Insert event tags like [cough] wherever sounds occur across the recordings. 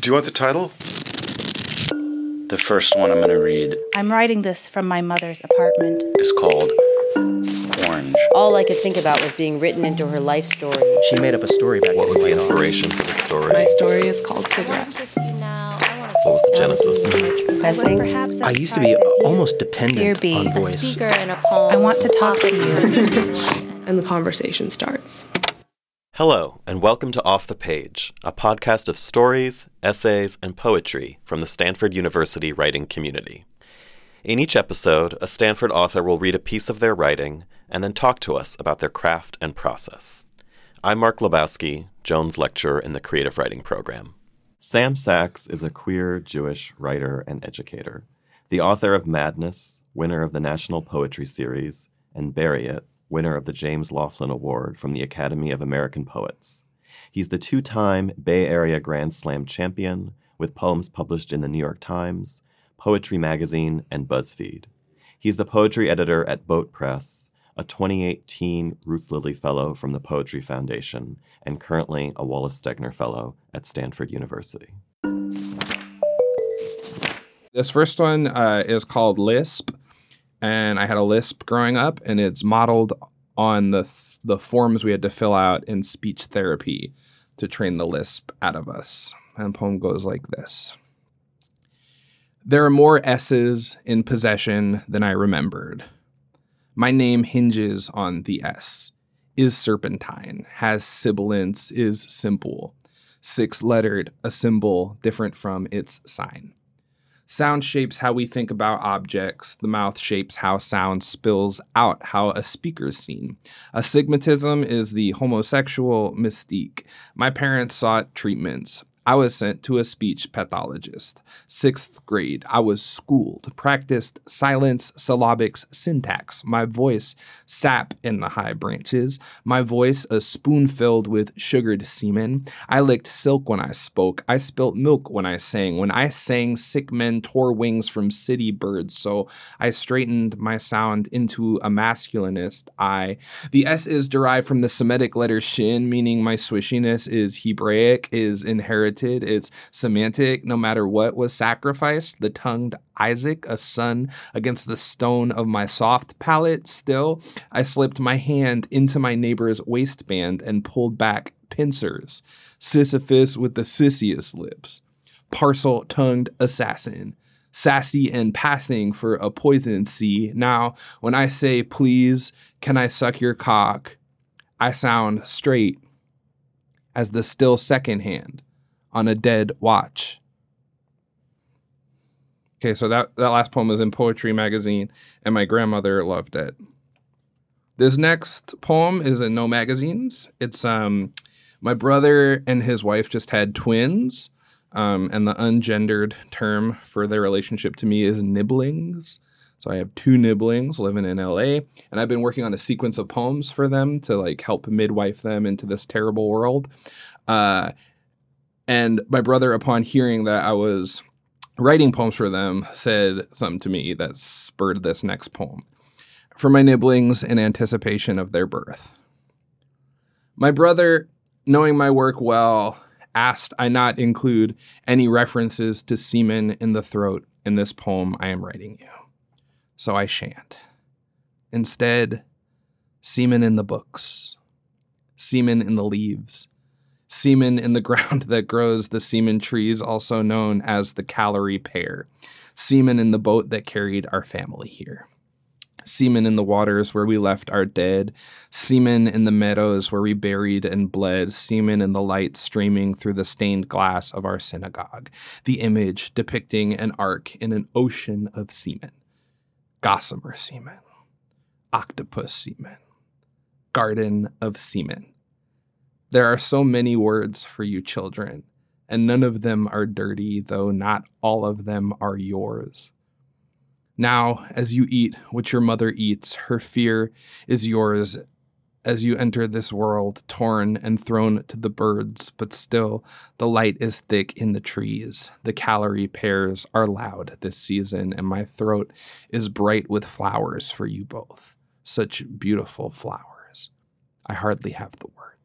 Do you want the title? The first one I'm going to read I'm writing this from my mother's apartment. is called Orange. All I could think about was being written into her life story. She made up a story back What was the inspiration for the story? My story is called Cigarettes. What was the genesis? Testing. I used to be surprised as you. almost dependent Dear B, on a voice. speaker and a poem. I want to talk to you. [laughs] And the conversation starts. Hello, and welcome to Off the Page, a podcast of stories, essays, and poetry from the Stanford University writing community. In each episode, a Stanford author will read a piece of their writing and then talk to us about their craft and process. I'm Mark Lebowski, Jones Lecturer in the Creative Writing Program. Sam Sax is a queer Jewish writer and educator, the author of Madness, winner of the National Poetry Series, and Bury It, winner of the James Laughlin Award from the Academy of American Poets. He's the two time Bay Area Grand Slam champion, with poems published in the New York Times, Poetry Magazine, and BuzzFeed. He's the poetry editor at BOAAT Press, a 2018 Ruth Lilly Fellow from the Poetry Foundation, and currently a Wallace Stegner Fellow at Stanford University. This first one uh, is called Lisp, and I had a Lisp growing up, and it's modeled on the the forms we had to fill out in speech therapy to train the Lisp out of us. And the poem goes like this: There are more S's in possession than I remembered. My name hinges on the S. Is serpentine, has sibilance, is simple. Six lettered, a symbol different from its sign. Sound shapes how we think about objects. The mouth shapes how sound spills out how a speaker's seen. Astigmatism is the homosexual mystique. My parents sought treatments. I was sent to a speech pathologist. Sixth grade, I was schooled, practiced silence, syllabics, syntax. My voice, sap in the high branches. My voice, a spoon filled with sugared semen. I licked silk when I spoke. I spilt milk when I sang. When I sang, sick men tore wings from city birds. So I straightened my sound into a masculinist I. The S is derived from the Semitic letter shin, meaning my swishiness is Hebraic, is inherited. It's semantic. No matter what was sacrificed, the tongued Isaac, a son against the stone of my soft palate. Still, I slipped my hand into my neighbor's waistband and pulled back pincers. Sisyphus with the sissiest lips. Parseltongued assassin. Sassy and passing for a poison sea. Now, when I say, please, can I suck your cock? I sound straight as the still second hand on a dead watch. Okay, so that, that last poem was in Poetry Magazine, and my grandmother loved it. This next poem is in No Magazines. It's um my brother and his wife just had twins, um, and the ungendered term for their relationship to me is nibblings. So I have two nibblings living in LA, and I've been working on a sequence of poems for them to like help midwife them into this terrible world. Uh, and my brother, upon hearing that I was writing poems for them, said something to me that spurred this next poem. For my nibblings in anticipation of their birth. My brother, knowing my work well, asked I not include any references to semen in the throat in this poem I am writing you. So I shan't. Instead, semen in the books, semen in the leaves, semen in the [laughs] ground that grows the semen trees, also known as the callery pear, semen in the boat that carried our family here, semen in the waters where we left our dead, semen in the meadows where we buried and bled, semen in the light streaming through the stained glass of our synagogue, the image depicting an ark in an ocean of semen, gossamer semen, octopus semen, garden of semen. There are so many words for you children, and none of them are dirty, though not all of them are yours. Now, as you eat what your mother eats, her fear is yours as you enter this world, torn and thrown to the birds, but still the light is thick in the trees. The callery pears are loud this season, and my throat is bright with flowers for you both. Such beautiful flowers. I hardly have the words.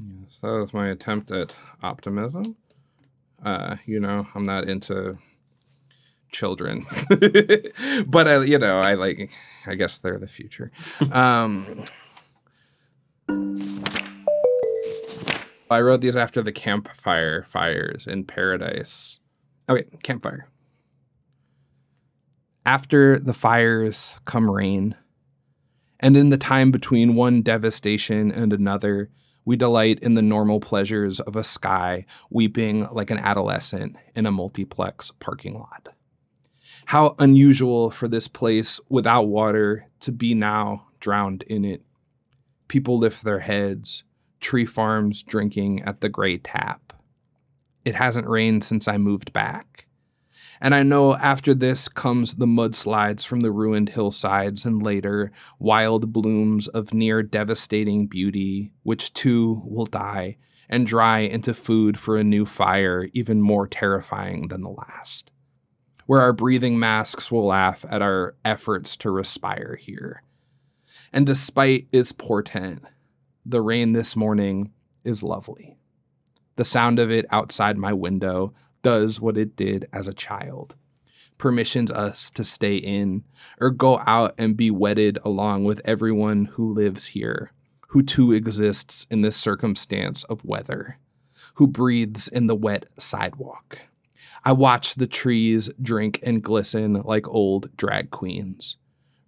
Yes, that was my attempt at optimism. Uh, you know, I'm not into children, [laughs] but I, you know, I like. I guess they're the future. Um, I wrote these after the campfire fires in paradise. Okay, campfire. After the fires come rain, and in the time between one devastation and another, we delight in the normal pleasures of a sky weeping like an adolescent in a multiplex parking lot. How unusual for this place without water to be now drowned in it. People lift their heads, tree farms drinking at the gray tap. It hasn't rained since I moved back. And I know after this comes the mudslides from the ruined hillsides and later wild blooms of near devastating beauty, which too will die and dry into food for a new fire even more terrifying than the last. Where our breathing masks will laugh at our efforts to respire here. And despite its portent, the rain this morning is lovely. The sound of it outside my window does what it did as a child. Permissions us to stay in or go out and be wedded along with everyone who lives here, who too exists in this circumstance of weather, who breathes in the wet sidewalk. I watch the trees drink and glisten like old drag queens.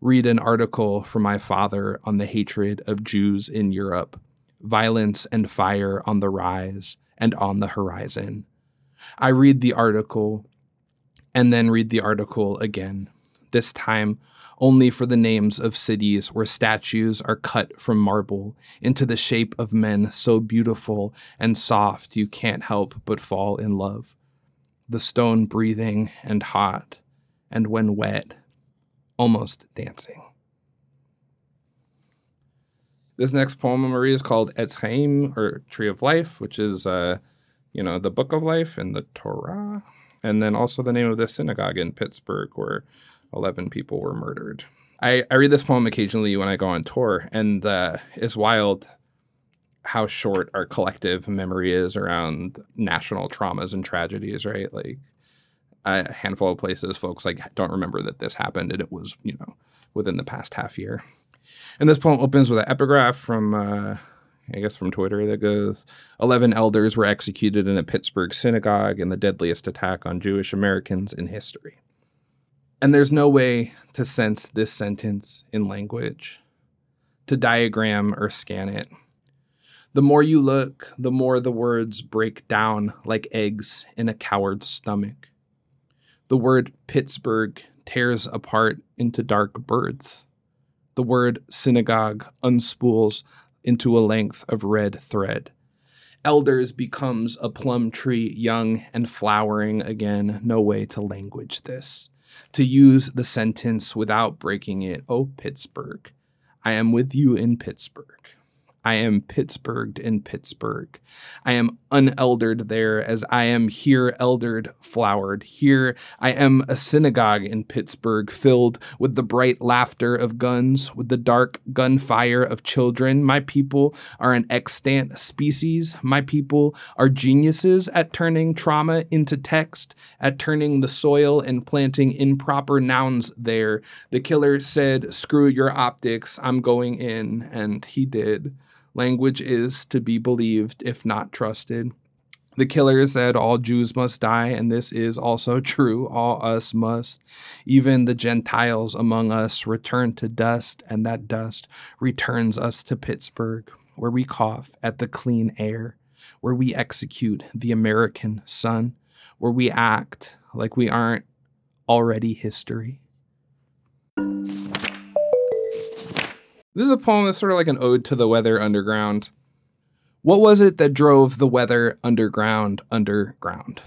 Read an article from my father on the hatred of Jews in Europe, violence and fire on the rise and on the horizon I read the article and then read the article again, this time only for the names of cities where statues are cut from marble into the shape of men so beautiful and soft you can't help but fall in love. The stone breathing and hot, and when wet, almost dancing. This next poem Marie is called Etz Chaim, or Tree of Life, which is uh, you know, the Book of Life and the Torah, and then also the name of the synagogue in Pittsburgh where 11 people were murdered. I, I read this poem occasionally when I go on tour, and uh, it's wild how short our collective memory is around national traumas and tragedies, right? Like a handful of places, folks like don't remember that this happened, and it was you know within the past half year. And this poem opens with an epigraph from uh, I guess from Twitter that goes 11 elders were executed in a Pittsburgh synagogue in the deadliest attack on Jewish Americans in history. And there's no way to sense this sentence in language, to diagram or scan it. The more you look, the more the words break down like eggs in a coward's stomach. The word Pittsburgh tears apart into dark birds. The word synagogue unspools into a length of red thread. Elders becomes a plum tree, young and flowering again. No way to language this. To use the sentence without breaking it. Oh, Pittsburgh, I am with you in Pittsburgh. I am Pittsburghed in Pittsburgh. I am uneldered there as I am here eldered, flowered. Here I am a synagogue in Pittsburgh, filled with the bright laughter of guns, with the dark gunfire of children. My people are an extant species. My people are geniuses at turning trauma into text, at turning the soil and planting improper nouns there. The killer said, Screw your optics, I'm going in, and he did. Language is to be believed, if not trusted. The killer said all Jews must die, and this is also [laughs] true. All us must. Even the Gentiles among us return to dust, and that dust returns us to Pittsburgh, where we cough at the clean air, where we execute the American sun, where we act like we aren't already history. This is a poem that's sort of like an ode to the weather underground. What was it that drove the weather underground underground?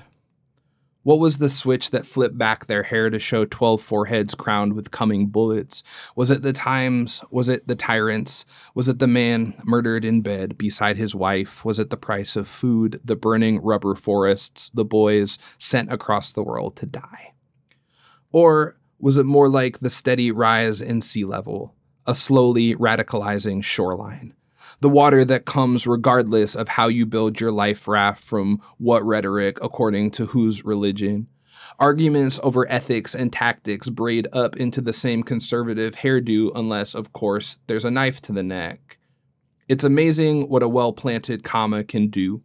What was the switch that flipped back their hair to show 12 foreheads crowned with coming bullets? Was it the times? Was it the tyrants? Was it the man murdered in bed beside his wife? Was it the price of food, the burning rubber forests, the boys sent across the world to die? Or was it more like the steady rise in sea level, a slowly radicalizing shoreline. The water that comes regardless of how you build your life raft from what rhetoric according to whose religion. Arguments over ethics and tactics braid up into the same conservative hairdo, unless, of course, there's a knife to the neck. It's amazing what a well planted comma can do.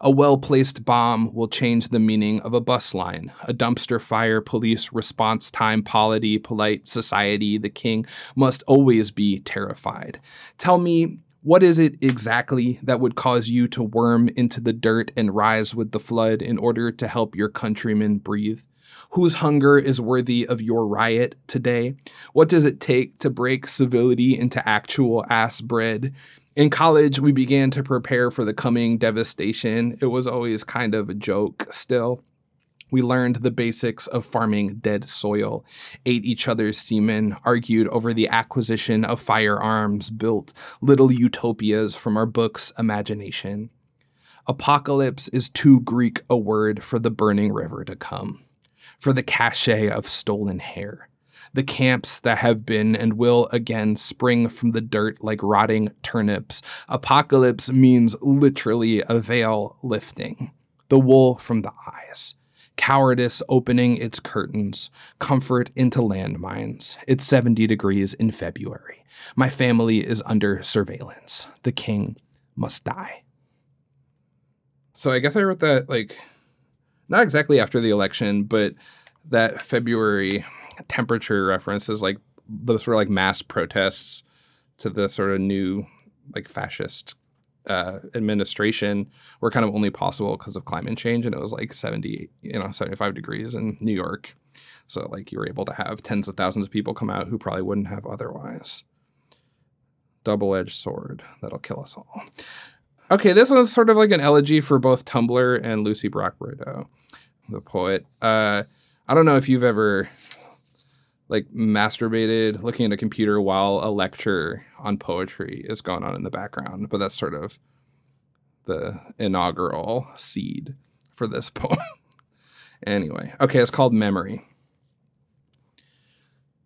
A well placed bomb will change the meaning of a bus line. A dumpster fire, police response time, polity, polite society, the king must always be terrified. Tell me, what is it exactly that would cause you to worm into the dirt and rise with the flood in order to help your countrymen breathe? Whose hunger is worthy of your riot today? What does it take to break civility into actual ass bread? In college, we began to prepare for the coming devastation. It was always kind of a joke still. We learned the basics of farming dead soil, ate each other's semen, argued over the acquisition of firearms, built little utopias from our book's imagination. Apocalypse is too Greek a word for the burning river to come, for the cachet of stolen hair the camps that have been and will again spring from the dirt like rotting turnips. Apocalypse means literally a veil lifting, the wool from the eyes. Cowardice opening its curtains, comfort into landmines. It's 70 degrees in February. My family is under surveillance. The king must die. So I guess I wrote that like not exactly after the election, but that February temperature references like sort of like mass protests to the sort of new like fascist uh, administration were kind of only possible because of climate change and it was like 70 you know 75 degrees in new york. So like you were able to have tens of thousands of people come out who probably wouldn't have otherwise. Double-edged sword that'll kill us all. Okay this was sort of like an elegy for both tumblr and lucie brock the poet. Uh, i don't know if you've ever like masturbated looking at a computer while a lecture on poetry is going on in the background but that's sort of the inaugural seed for this [laughs] poem. Anyway okay it's called memory.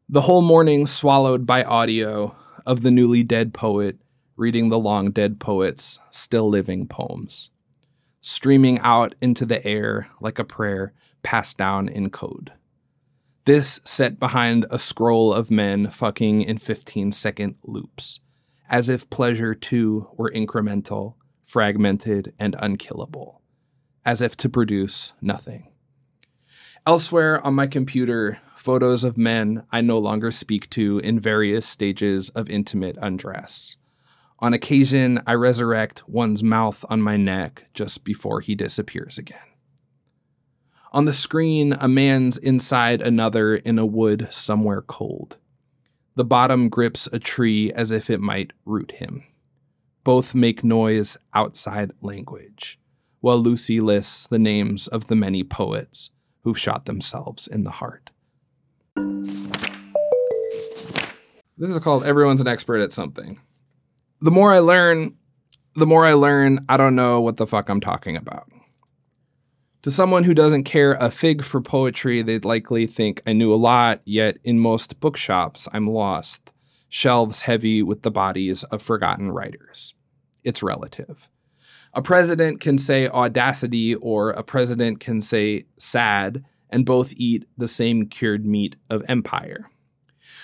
The whole morning swallowed by audio of the newly dead poet reading the long dead poet's still living poems streaming out into the air like a prayer passed down in code this set behind a scroll of men fucking in 15 second loops, as if pleasure too were incremental, fragmented, and unkillable, as if to produce nothing. Elsewhere on my computer, photos of men I no longer speak to in various stages of intimate undress. On occasion, I resurrect one's mouth on my neck just before he disappears again. On the screen, a man's inside another in a wood somewhere cold. The bottom grips a tree as if it might root him. Both make noise outside language, while Lucie lists the names of the many poets who've shot themselves in the heart. This is called Everyone's an Expert at Something. The more I learn, the more I learn, I don't know what the fuck I'm talking about. To someone who doesn't care a fig for poetry, they'd likely think I knew a lot, yet in most bookshops, I'm lost, shelves heavy with the bodies of forgotten writers. It's relative. A president can say audacity or a president can say sad, and both eat the same cured meat of empire.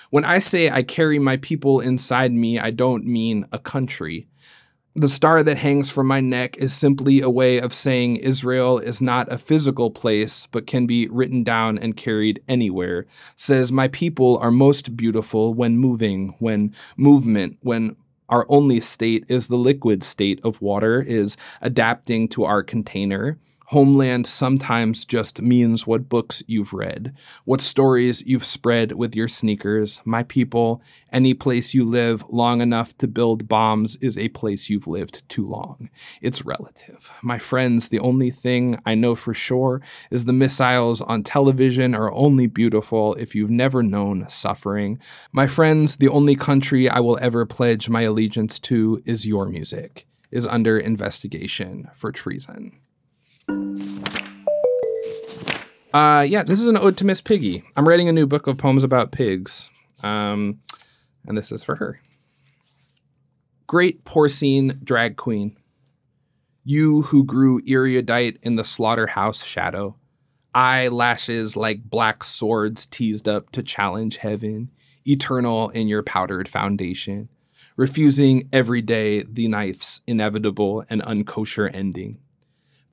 When I say I carry my people inside me, I don't mean a country. The star that hangs from my neck is simply a way of saying Israel is not a physical place, but can be written down and carried anywhere. Says, My people are most beautiful when moving, when movement, when our only state is the liquid state of water, is adapting to our container. Homeland sometimes just means what books you've read, what stories you've spread with your sneakers. My people, any place you live long enough to build bombs is a place you've lived too long. It's relative. My friends, the only thing I know for sure is the missiles on television are only beautiful if you've never known suffering. My friends, the only country I will ever pledge my allegiance to is your music, is under investigation for treason. Uh, yeah, this is an ode to Miss Piggy. I'm writing a new book of poems about pigs, um, and this is for her. Great porcine drag queen. You who grew erudite in the slaughterhouse shadow, eyelashes like black swords teased up to challenge heaven, eternal in your powdered foundation, refusing every day the knife's inevitable and unkosher ending.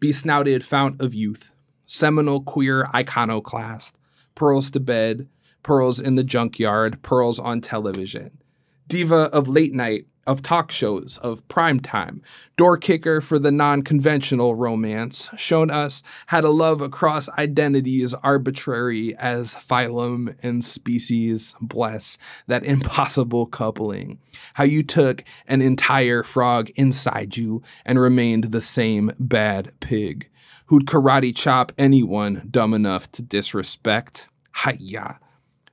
Besnouted fount of youth, seminal queer iconoclast, pearls to bed, pearls in the junkyard, pearls on television. Diva of late night, of talk shows, of prime time, door kicker for the non conventional romance, shown us how to love across identities arbitrary as phylum and species bless that [laughs] impossible coupling. How you took an entire frog inside you and remained the same bad pig, who'd karate chop anyone dumb enough to disrespect. Hiya.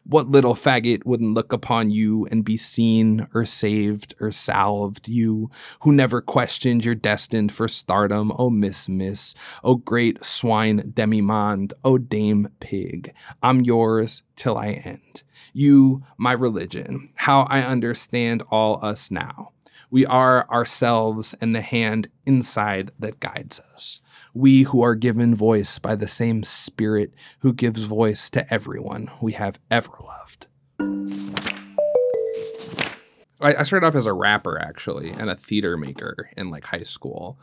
What little faggot wouldn't look upon you and be seen or saved or salved? You who never questioned you're destined for stardom, oh Miss Miss, oh great swine demimonde, oh Dame Pig. I'm yours till I end. You, my religion, how I understand all us now. We are ourselves and the hand inside that guides us. We who are given voice by the same Spirit who gives voice to everyone we have ever loved. I, started off as a rapper actually and a theater maker in like high school.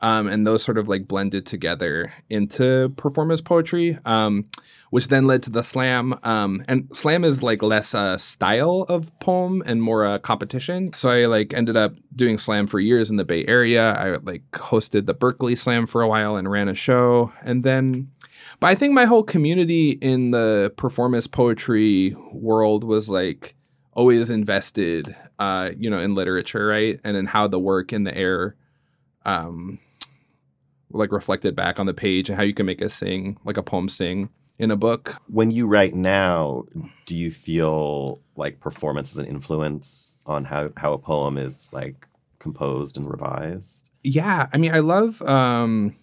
Um, and those sort of like blended together into performance poetry, um, which then led to the slam. Um, and slam is like less a style of poem and more a competition. So I like ended up doing slam for years in the Bay Area. I like hosted the Berkeley Slam for a while and ran a show, and then. But I think my whole community in the performance poetry world was like always invested, uh, you know, in literature, right, and in how the work in the air um, like reflected back on the page and how you can make a sing like a poem sing in a book. When you write now, do you feel like performance is an influence on how, how a poem is like composed and revised? yeah i mean i love um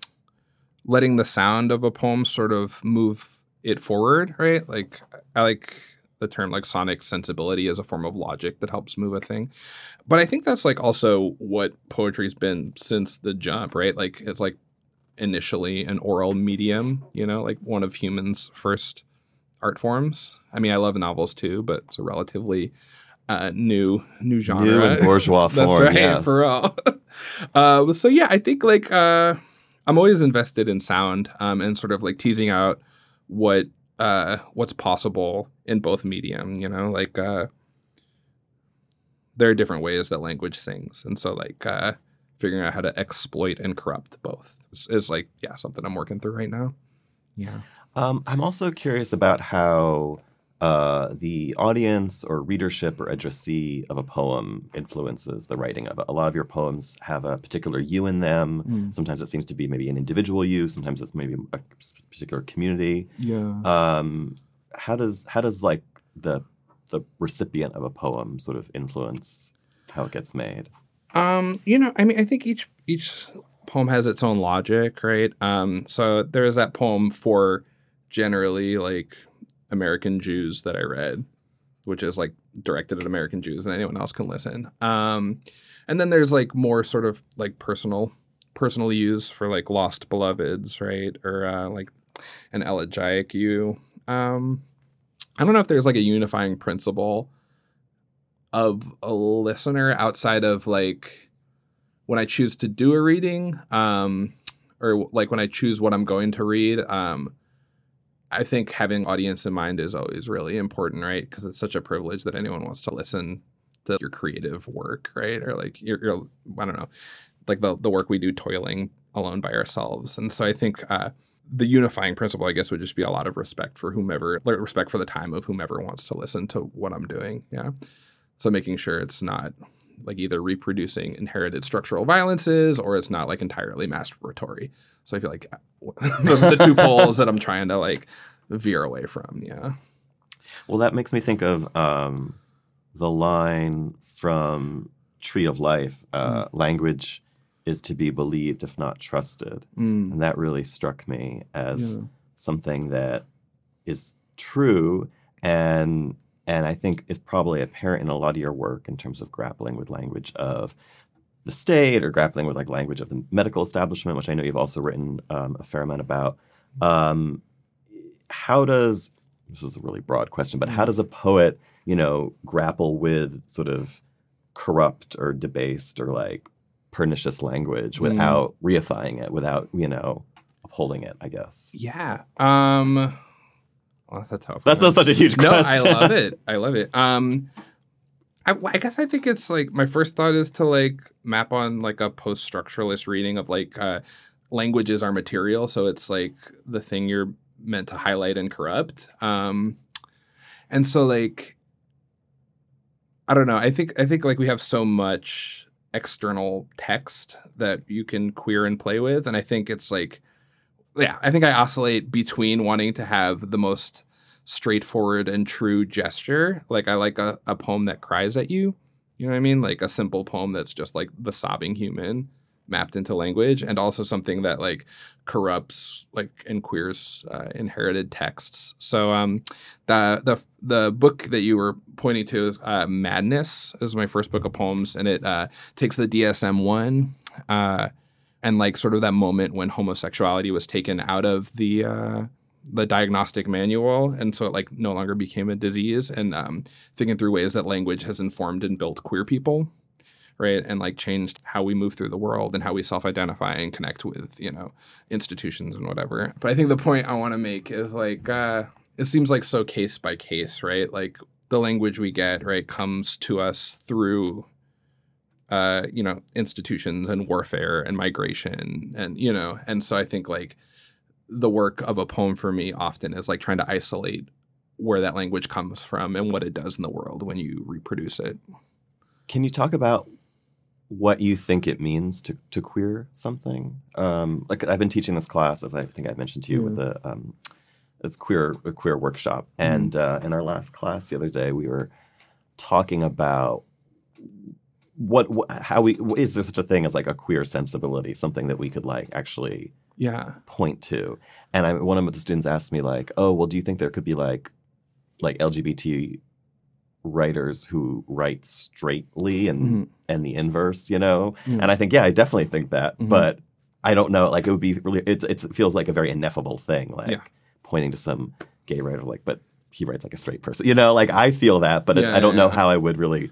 letting the sound of a poem sort of move it forward right? Like i like the term like sonic sensibility as a form of logic that helps move a thing. But i think that's like also what poetry's been since the jump right? Like it's like initially an oral medium you know like one of humans first art forms i mean i love novels too but it's a relatively uh, new new genre New and bourgeois [laughs] That's form, right, yes. for real. [laughs] uh, so yeah, I think like uh, I'm always invested in sound um, and sort of like teasing out what uh, what's possible in both medium. You know, like uh, there are different ways that language sings, and so like uh, figuring out how to exploit and corrupt both is, is like yeah something I'm working through right now. Yeah. Um, I'm also curious about how uh, the audience or readership or addressee of a poem influences the writing of it. A lot of your poems have a particular you in them. Mm. Sometimes it seems to be maybe an individual you. Sometimes it's maybe a particular community. Yeah. Um, how does how does like the the recipient of a poem sort of influence how it gets made? Um, you know, I mean, I think each each poem has its own logic, right? Um, so there is that poem for generally like American Jews that I read, which is like directed at American Jews, and anyone else can listen. Um, and then there's like more sort of like personal personal use for like lost beloveds, right? Or uh, like an elegiac you. Um, I don't know if there's like a unifying principle of a listener outside of like when I choose to do a reading, um, or like when I choose what I'm going to read. Um, I think having audience in mind is always really important, right? Because it's such a privilege that anyone wants to listen to your creative work, right? Or like your, your I don't know, like the the work we do toiling alone by ourselves. And so I think uh, the unifying principle, I guess, would just be a lot of respect for whomever, respect for the time of whomever wants to listen to what I'm doing. Yeah. So making sure it's not like either reproducing inherited structural violences or it's not like entirely masturbatory. So I feel like [laughs] those are the two poles that I'm trying to like veer away from. Yeah. Well, that makes me think of um, the line from Tree of Life uh, language is to be believed, if not trusted. Mm. And that really struck me as Yeah. something that is true and and I think is probably apparent in a lot of your work in terms of grappling with language of the state or grappling with like language of the medical establishment, which I know you've also written um, a fair amount about. Um, how does this is a really broad question, but how does a poet, you know, grapple with sort of corrupt or debased or like pernicious language Mm. without reifying it, without you know upholding it? I guess Yeah. Um well, that's a tough that's one. a, such a huge no, question. I love it. [laughs] I love it. Um, I, I guess I think it's like my first thought is to like map on like a post structuralist reading of like uh, languages are material, so it's like the thing you're meant to highlight and corrupt. Um, and so like, I don't know. I think I think like we have so much external text that you can queer and play with, and I think it's like yeah, I think I oscillate between wanting to have the most straightforward and true gesture. Like I like a, a poem that cries at you. You know what I mean? Like a simple poem that's just like the sobbing human mapped into language, and also something that like corrupts like and queers uh, inherited texts. So um, the the the book that you were pointing to, uh, Madness, is my first book of poems, and it uh, takes the DSM one. And like sort of that moment when homosexuality was taken out of the uh, the diagnostic manual, and so it like no longer became a disease. And um, thinking through ways that language has informed and built queer people, right, and like changed how we move through the world and how we self-identify and connect with you know institutions and whatever. But I think the point I want to make is like uh, it seems like so case by case, right? Like the language we get right comes to us through uh, you know, institutions and warfare and migration and you know, and so I think like the work of a poem for me often is like trying to isolate where that language comes from and what it does in the world when you reproduce it. Can you talk about what you think it means to, to queer something? Um, like I've been teaching this class, as I think I mentioned to you, with a um, it's queer a queer workshop, and uh, in our last class the other day, we were talking about what, wh- how we is there such a thing as like a queer sensibility, something that we could like actually Yeah. point to. And I, one of the students asked me like, "Oh, well, do you think there could be like like LGBT writers who write straightly and Mhm. and the inverse, you know?" Yeah. And I think, yeah, I definitely think that, Mhm. but I don't know. Like, it would be really. It's, it's it feels like a very ineffable thing, like Yeah. pointing to some gay writer, like, but he writes like a straight person, you know? Like, I feel that, but it's, Yeah, I don't know yeah. how I would really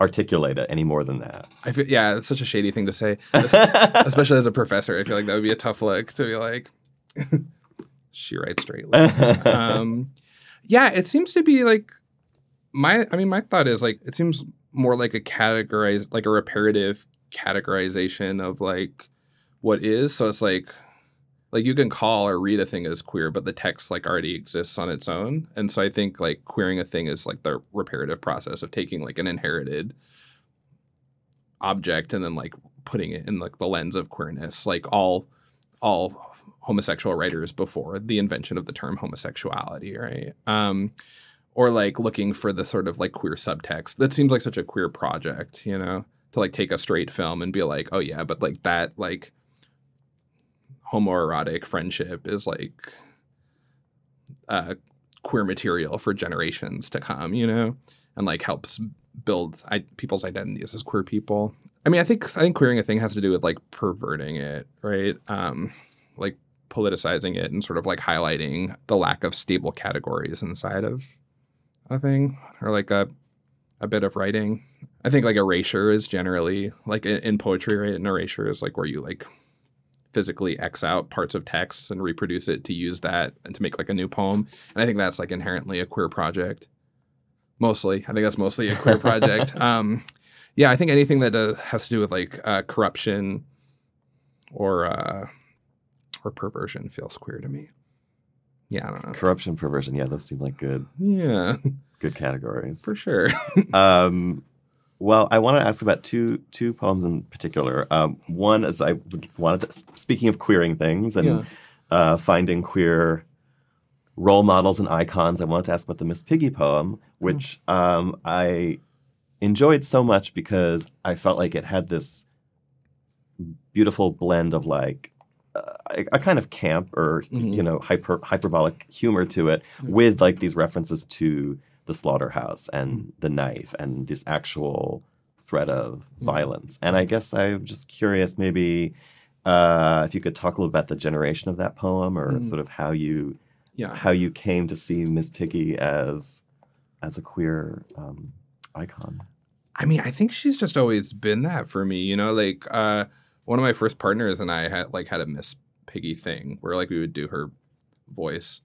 articulate it any more than that. I feel yeah, it's such a shady thing to say, [laughs] especially as a professor. I feel like that would be a tough look to be like, [laughs] she writes straight. um, yeah, it seems to be like my. I mean, my thought is like it seems more like a categorize, like a reparative categorization of like what is. So it's like like you can call or read a thing as queer, but the text like already exists on its own. And so I think like queering a thing is like the reparative process of taking like an inherited object and then like putting it in like the lens of queerness. Like all all homosexual writers before the invention of the term homosexuality, right? Um, or like looking for the sort of like queer subtext. That seems like such a queer project, you know, to like take a straight film and be like, oh yeah, but like that like homoerotic friendship is like uh, queer material for generations to come, you know, and like helps build I- people's identities as queer people. I mean, I think I think queering a thing has to do with like perverting it, right? Um, like politicizing it and sort of like highlighting the lack of stable categories inside of a thing or like a a bit of writing. I think like erasure is generally like in, in poetry, right? An erasure is like where you like physically X out parts of texts and reproduce it to use that and to make like a new poem. And I think that's like inherently a queer project. Mostly, I think that's mostly a queer project. [laughs] Um, yeah, I think anything that uh, has to do with like uh, corruption or uh, or perversion feels queer to me. Yeah, I don't know. Corruption, perversion, yeah, those seem like good Yeah, good categories. for sure. [laughs] um, well, I want to ask about two two poems in particular. Um, one is I wanted to, speaking of queering things and Yeah. uh, finding queer role models and icons. I wanted to ask about the Miss Piggy poem, which um, I enjoyed so much because I felt like it had this beautiful blend of like uh, a, a kind of camp or Mhm. you know hyper hyperbolic humor to it with like these references to the slaughterhouse and the knife and this actual threat of violence. And I guess I'm just curious, maybe uh, if you could talk a little about the generation of that poem, or Mm. sort of how you Yeah. how you came to see Miss Piggy as as a queer um, icon. I mean, I think she's just always been that for me. You know, like uh, one of my first partners and I had like had a Miss Piggy thing where like we would do her voice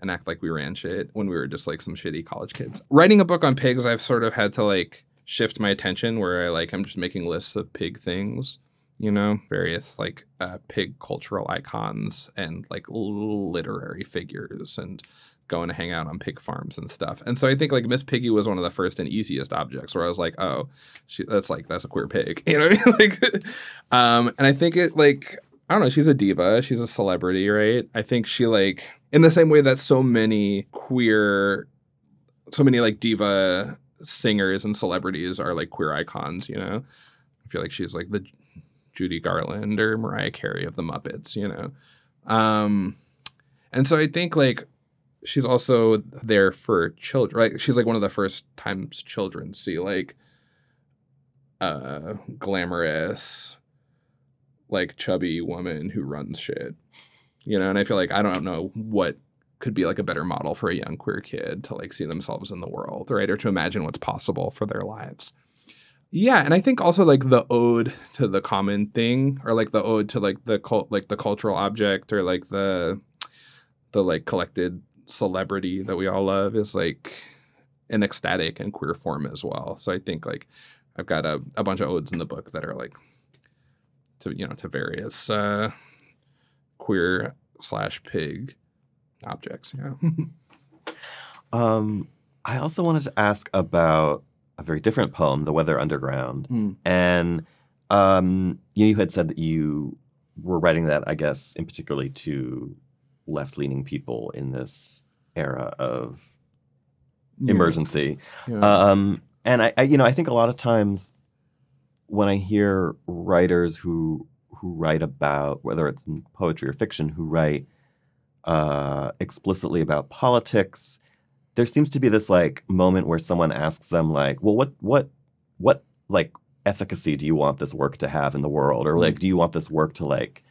and act like we ran shit when we were just like some shitty college kids. Writing a book on pigs, I've sort of had to like shift my attention where I like I'm just making lists of pig things. You know, various like uh, pig cultural icons and like literary figures and going to hang out on pig farms and stuff. And so I think like Miss Piggy was one of the first and easiest objects where I was like, oh, she, that's like that's a queer pig, [laughs] you know I mean? like, [laughs] um, and I think it like I don't know, she's a diva, she's a celebrity, right? I think she like in the same way that so many queer, so many like diva singers and celebrities are like queer icons, you know. I feel like she's like the Judy Garland or Mariah Carey of the Muppets, you know. Um, and so I think like she's also there for children right she's like one of the first times children see like a glamorous like chubby woman who runs shit you know and i feel like i don't know what could be like a better model for a young queer kid to like see themselves in the world right or to imagine what's possible for their lives yeah and i think also like the ode to the common thing or like the ode to like the cult like the cultural object or like the the like collected celebrity that we all love is like an ecstatic and queer form as well. So I think like I've got a, a bunch of odes in the book that are like to you know to various uh, queer slash pig objects. Yeah. [laughs] Um, I also wanted to ask about a very different poem, "The Weather Underground," Mm. and um, you, you had said that you were writing that, I guess, in particularly to left-leaning people in this era of emergency. Yeah. Um, and I, I, you know, I think a lot of times when I hear writers who who write about whether it's in poetry or fiction who write uh, explicitly about politics, there seems to be this like moment where someone asks them like, "Well, what what what like efficacy do you want this work to have in the world, or like, do you want this work to like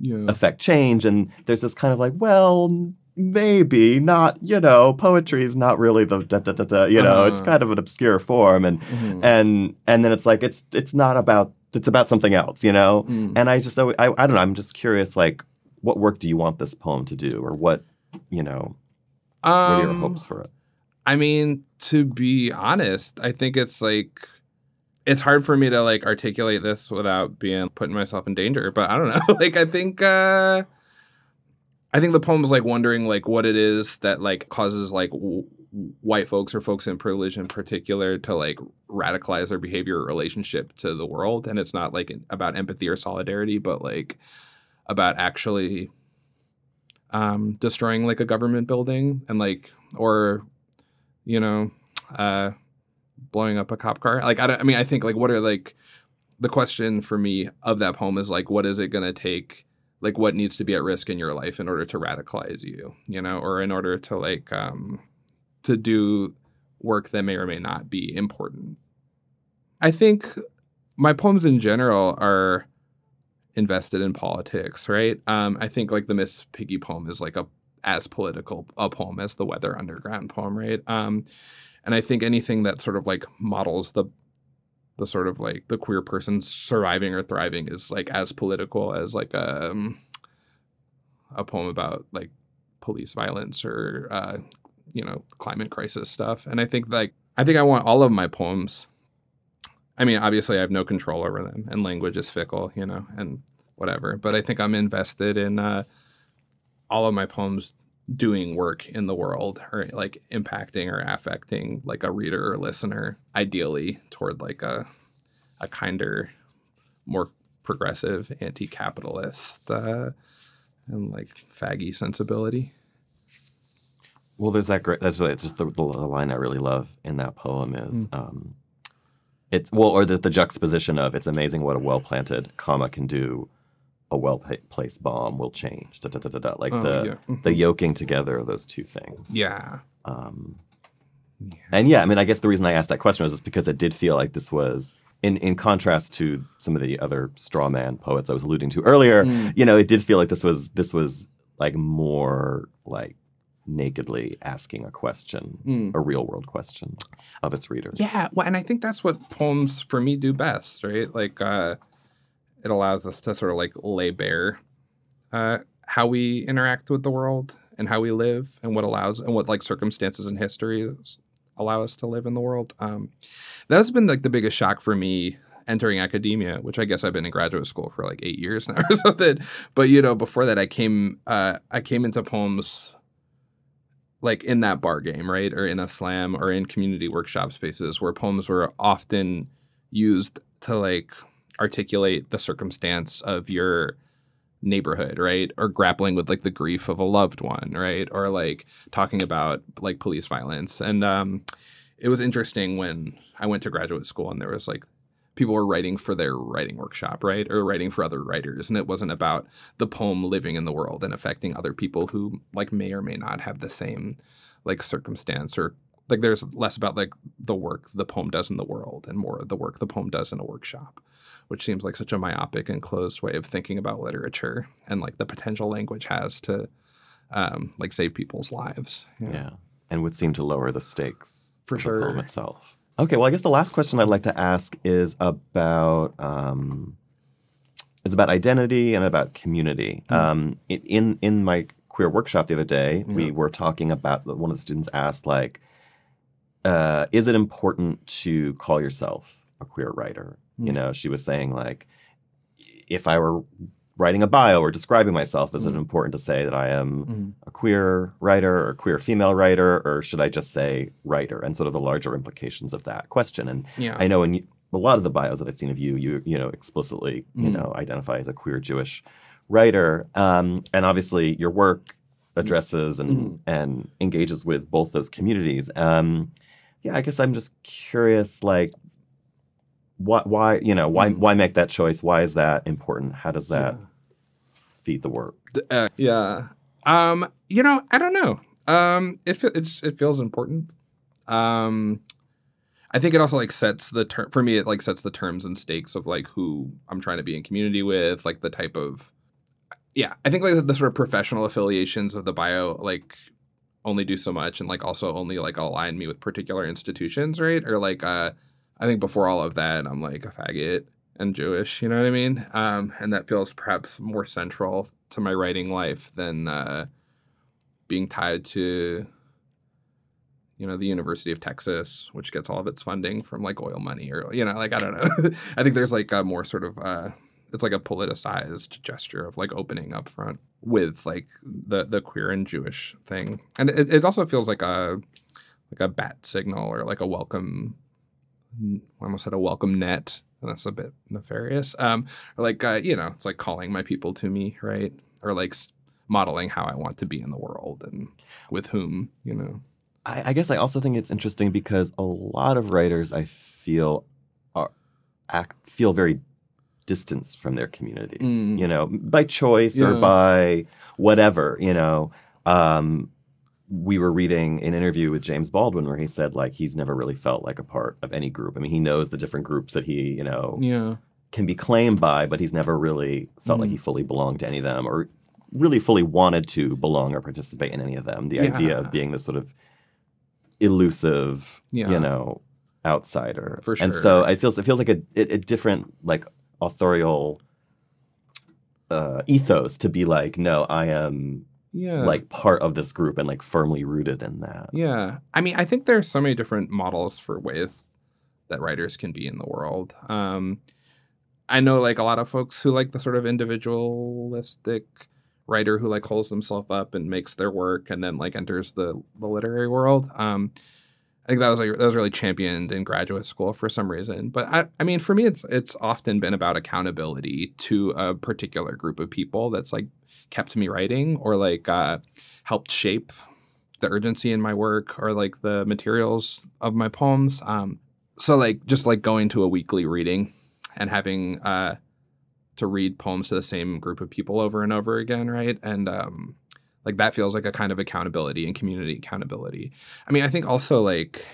yeah. affect change?" And there's this kind of like, well. Maybe not, you know. Poetry is not really the da, da, da, da, you know. It's Uh-huh. kind of an obscure form, and Mhm. and and then it's like it's it's not about it's about something else, you know. Mm. And I just I I don't know. I'm just curious, like, what work do you want this poem to do, or what you know? What are your Um, hopes for it? I mean, to be honest, I think it's like it's hard for me to like articulate this without being putting myself in danger. But I don't know. [laughs] like I think uh I think the poem is like wondering like what it is that like causes like w- white folks or folks in privilege in particular to like radicalize their behavior or relationship to the world. And it's not like about empathy or solidarity but like about actually um destroying like a government building and like or you know uh blowing up a cop car. Like i don't i mean i think like what are like the question for me of that poem is like what is it going to take like what needs to be at risk in your life in order to radicalize you you know or in order to like um to do work that may or may not be important. I think my poems in general are invested in politics right? Um i think like the miss piggy poem is like a as political a poem as the weather underground poem right? Um and i think anything that sort of like models the the sort of like the queer person surviving or thriving is like as political as like a um, a poem about like police violence or uh, you know climate crisis stuff. And I think like I think I want all of my poems. I mean, obviously, I have no control over them, and language is fickle, you know, and whatever. But I think I'm invested in uh, all of my poems doing work in the world or like impacting or affecting like a reader or listener ideally toward like a a kinder more progressive anti-capitalist uh, and like faggy sensibility Well, there's that great. That's just the, the line I really love in that poem is, Mm. um, it's well, or the, the juxtaposition of it's amazing what a well planted comma can do. A well placed bomb will change. Da, da, da, da, da. Like Oh, the yeah. [laughs] the yoking together of those two things. yeah Um, And yeah, I mean, I guess the reason I asked that question was just because it did feel like this was in in contrast to some of the other straw man poets I was alluding to earlier, Mm. you know, it did feel like this was this was like more like nakedly asking a question, Mm. a real world question of its readers. Yeah, well, and I think that's what poems for me do best, right? Like, uh, it allows us to sort of like lay bare uh, how we interact with the world and how we live, and what allows and what like circumstances and histories allow us to live in the world. Um, that's been like the biggest shock for me entering academia, which I guess I've been in graduate school for like eight years [laughs] now or something. But you know, before that, I came uh, I came into poems like in that bar game, right? Or in a slam or in community workshop spaces where poems were often used to like articulate the circumstance of your neighborhood, right? Or grappling with like the grief of a loved one, right? Or like talking about like police violence. And um it was interesting when I went to graduate school and there was like people were writing for their writing workshop, right? Or writing for other writers. And it wasn't about the poem living in the world and affecting other people who like may or may not have the same like circumstance or like there's less about like the work the poem does in the world and more the work the poem does in a workshop which seems like such a myopic and closed way of thinking about literature and like the potential language has to um, like save people's lives Yeah. And would seem to lower the stakes For the poem itself. Okay, well, I guess the last question I'd like to ask is about um, is about identity and about community. Hmm. Um, in, in my queer workshop the other day, we were talking about one of the students asked like, uh, "Is it important to call yourself a queer writer?" You Hmm. know, she was saying like, if I were writing a bio or describing myself, is it Mm. important to say that I am Mhm. a queer writer or a queer female writer, or should I just say writer? And sort of the larger implications of that question. And yeah I know in a lot of the bios that I've seen of you, you you know explicitly you Mhm. know identify as a queer Jewish writer, um, and obviously your work addresses and Mhm. and engages with both those communities. Um, yeah, I guess I'm just curious, like. Why, why, you know, why, Mm. why make that choice? Why is that important? How does that Yeah. feed the work? Uh, yeah. Um, you know, I don't know. Um, it it feels important. Um, I think it also like sets the term for me. It like sets the terms and stakes of like who I'm trying to be in community with, like the type of. Yeah, I think like the, the sort of professional affiliations of the bio like only do so much, and like also only like align me with particular institutions, right? Or like, uh, I think before all of that, I'm like a faggot and Jewish. You know what I mean? Um, and that feels perhaps more central to my writing life than uh, being tied to, you know, the University of Texas, which gets all of its funding from like oil money or you know, like I don't know. [laughs] I think there's like a more sort of uh, it's like a politicized gesture of like opening up front with like the the queer and Jewish thing, and it, it also feels like a like a bat signal or like a welcome I almost had a welcome net, and that's a bit nefarious. Um, or like uh, you know, it's like calling my people to me, right? Or like s- modeling how I want to be in the world and with whom, you know. I, I guess I also think it's interesting because a lot of writers I feel are act feel very distanced from their communities, Mm. you know, by choice or by whatever, you know. Um, we were reading an interview with James Baldwin where he said like he's never really felt like a part of any group. I mean, he knows the different groups that he, you know, Yeah. can be claimed by, but he's never really felt like Mm. he fully belonged to any of them or really fully wanted to belong or participate in any of them. The idea of being this sort of elusive, Yeah. you know, outsider. For And so it feels it feels like a, a, a different like authorial uh, ethos to be like, no, I am Yeah. like part of this group and like firmly rooted in that. Yeah. I mean, I think there's so many different models for ways that writers can be in the world. Um, I know like a lot of folks who like the sort of individualistic writer who like holds themselves up and makes their work and then like enters the, the literary world. Um, I think that was like that was really championed in graduate school for some reason. But I, I mean, for me, it's it's often been about accountability to a particular group of people that's like kept me writing or like uh, helped shape the urgency in my work or like the materials of my poems. Um, so like just like going to a weekly reading and having uh, to read poems to the same group of people over and over again, right? And um, like that feels like a kind of accountability and community accountability. I mean, I think also like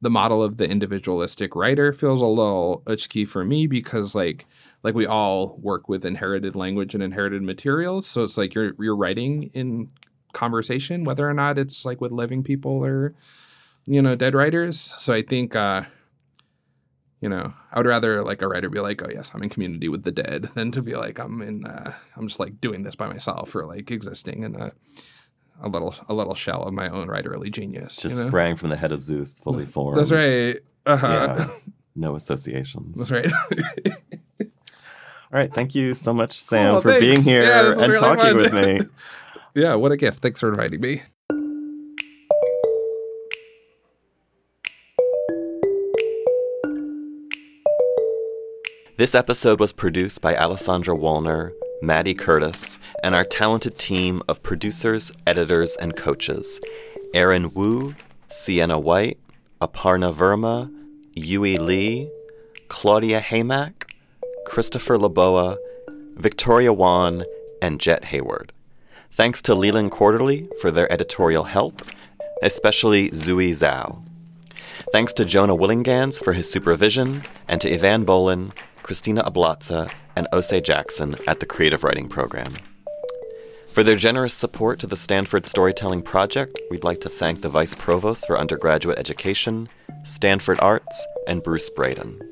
the model of the individualistic writer feels a little uchki for me because like like we all work with inherited language and inherited materials. So it's like you're you're writing in conversation, whether or not it's like with living people or you know dead writers. So I think uh, you know I would rather like a writer be like, oh yes, I'm in community with the dead, than to be like I'm in uh, I'm just like doing this by myself or like existing in a a little a little shell of my own writerly genius. Just you know? sprang from the head of Zeus, fully formed. That's right. Uh-huh. Yeah. [laughs] No associations. That's right. [laughs] All right. Thank you so much, oh, Sam, Oh, for being here Yeah, and really talking fun. with [laughs] me. yeah, what a gift. Thanks for inviting me. This episode was produced by Alessandra Wallner, Maddie Curtis, and our talented team of producers, editors, and coaches Aaron Wu, Sienna White, Aparna Verma, Yui Lee, Claudia Haymack, Christopher Laboa, Victoria Wan, and Jet Hayward. Thanks to Leland Quarterly for their editorial help, especially Zui Zhao. Thanks to Jonah Willihnganz for his supervision, and to Ivan Bolin, Christina Ablatza, and Ose Jackson at the Creative Writing Program. For their generous support to the Stanford Storytelling Project, we'd like to thank the Vice Provost for Undergraduate Education, Stanford Arts, and Bruce Braden.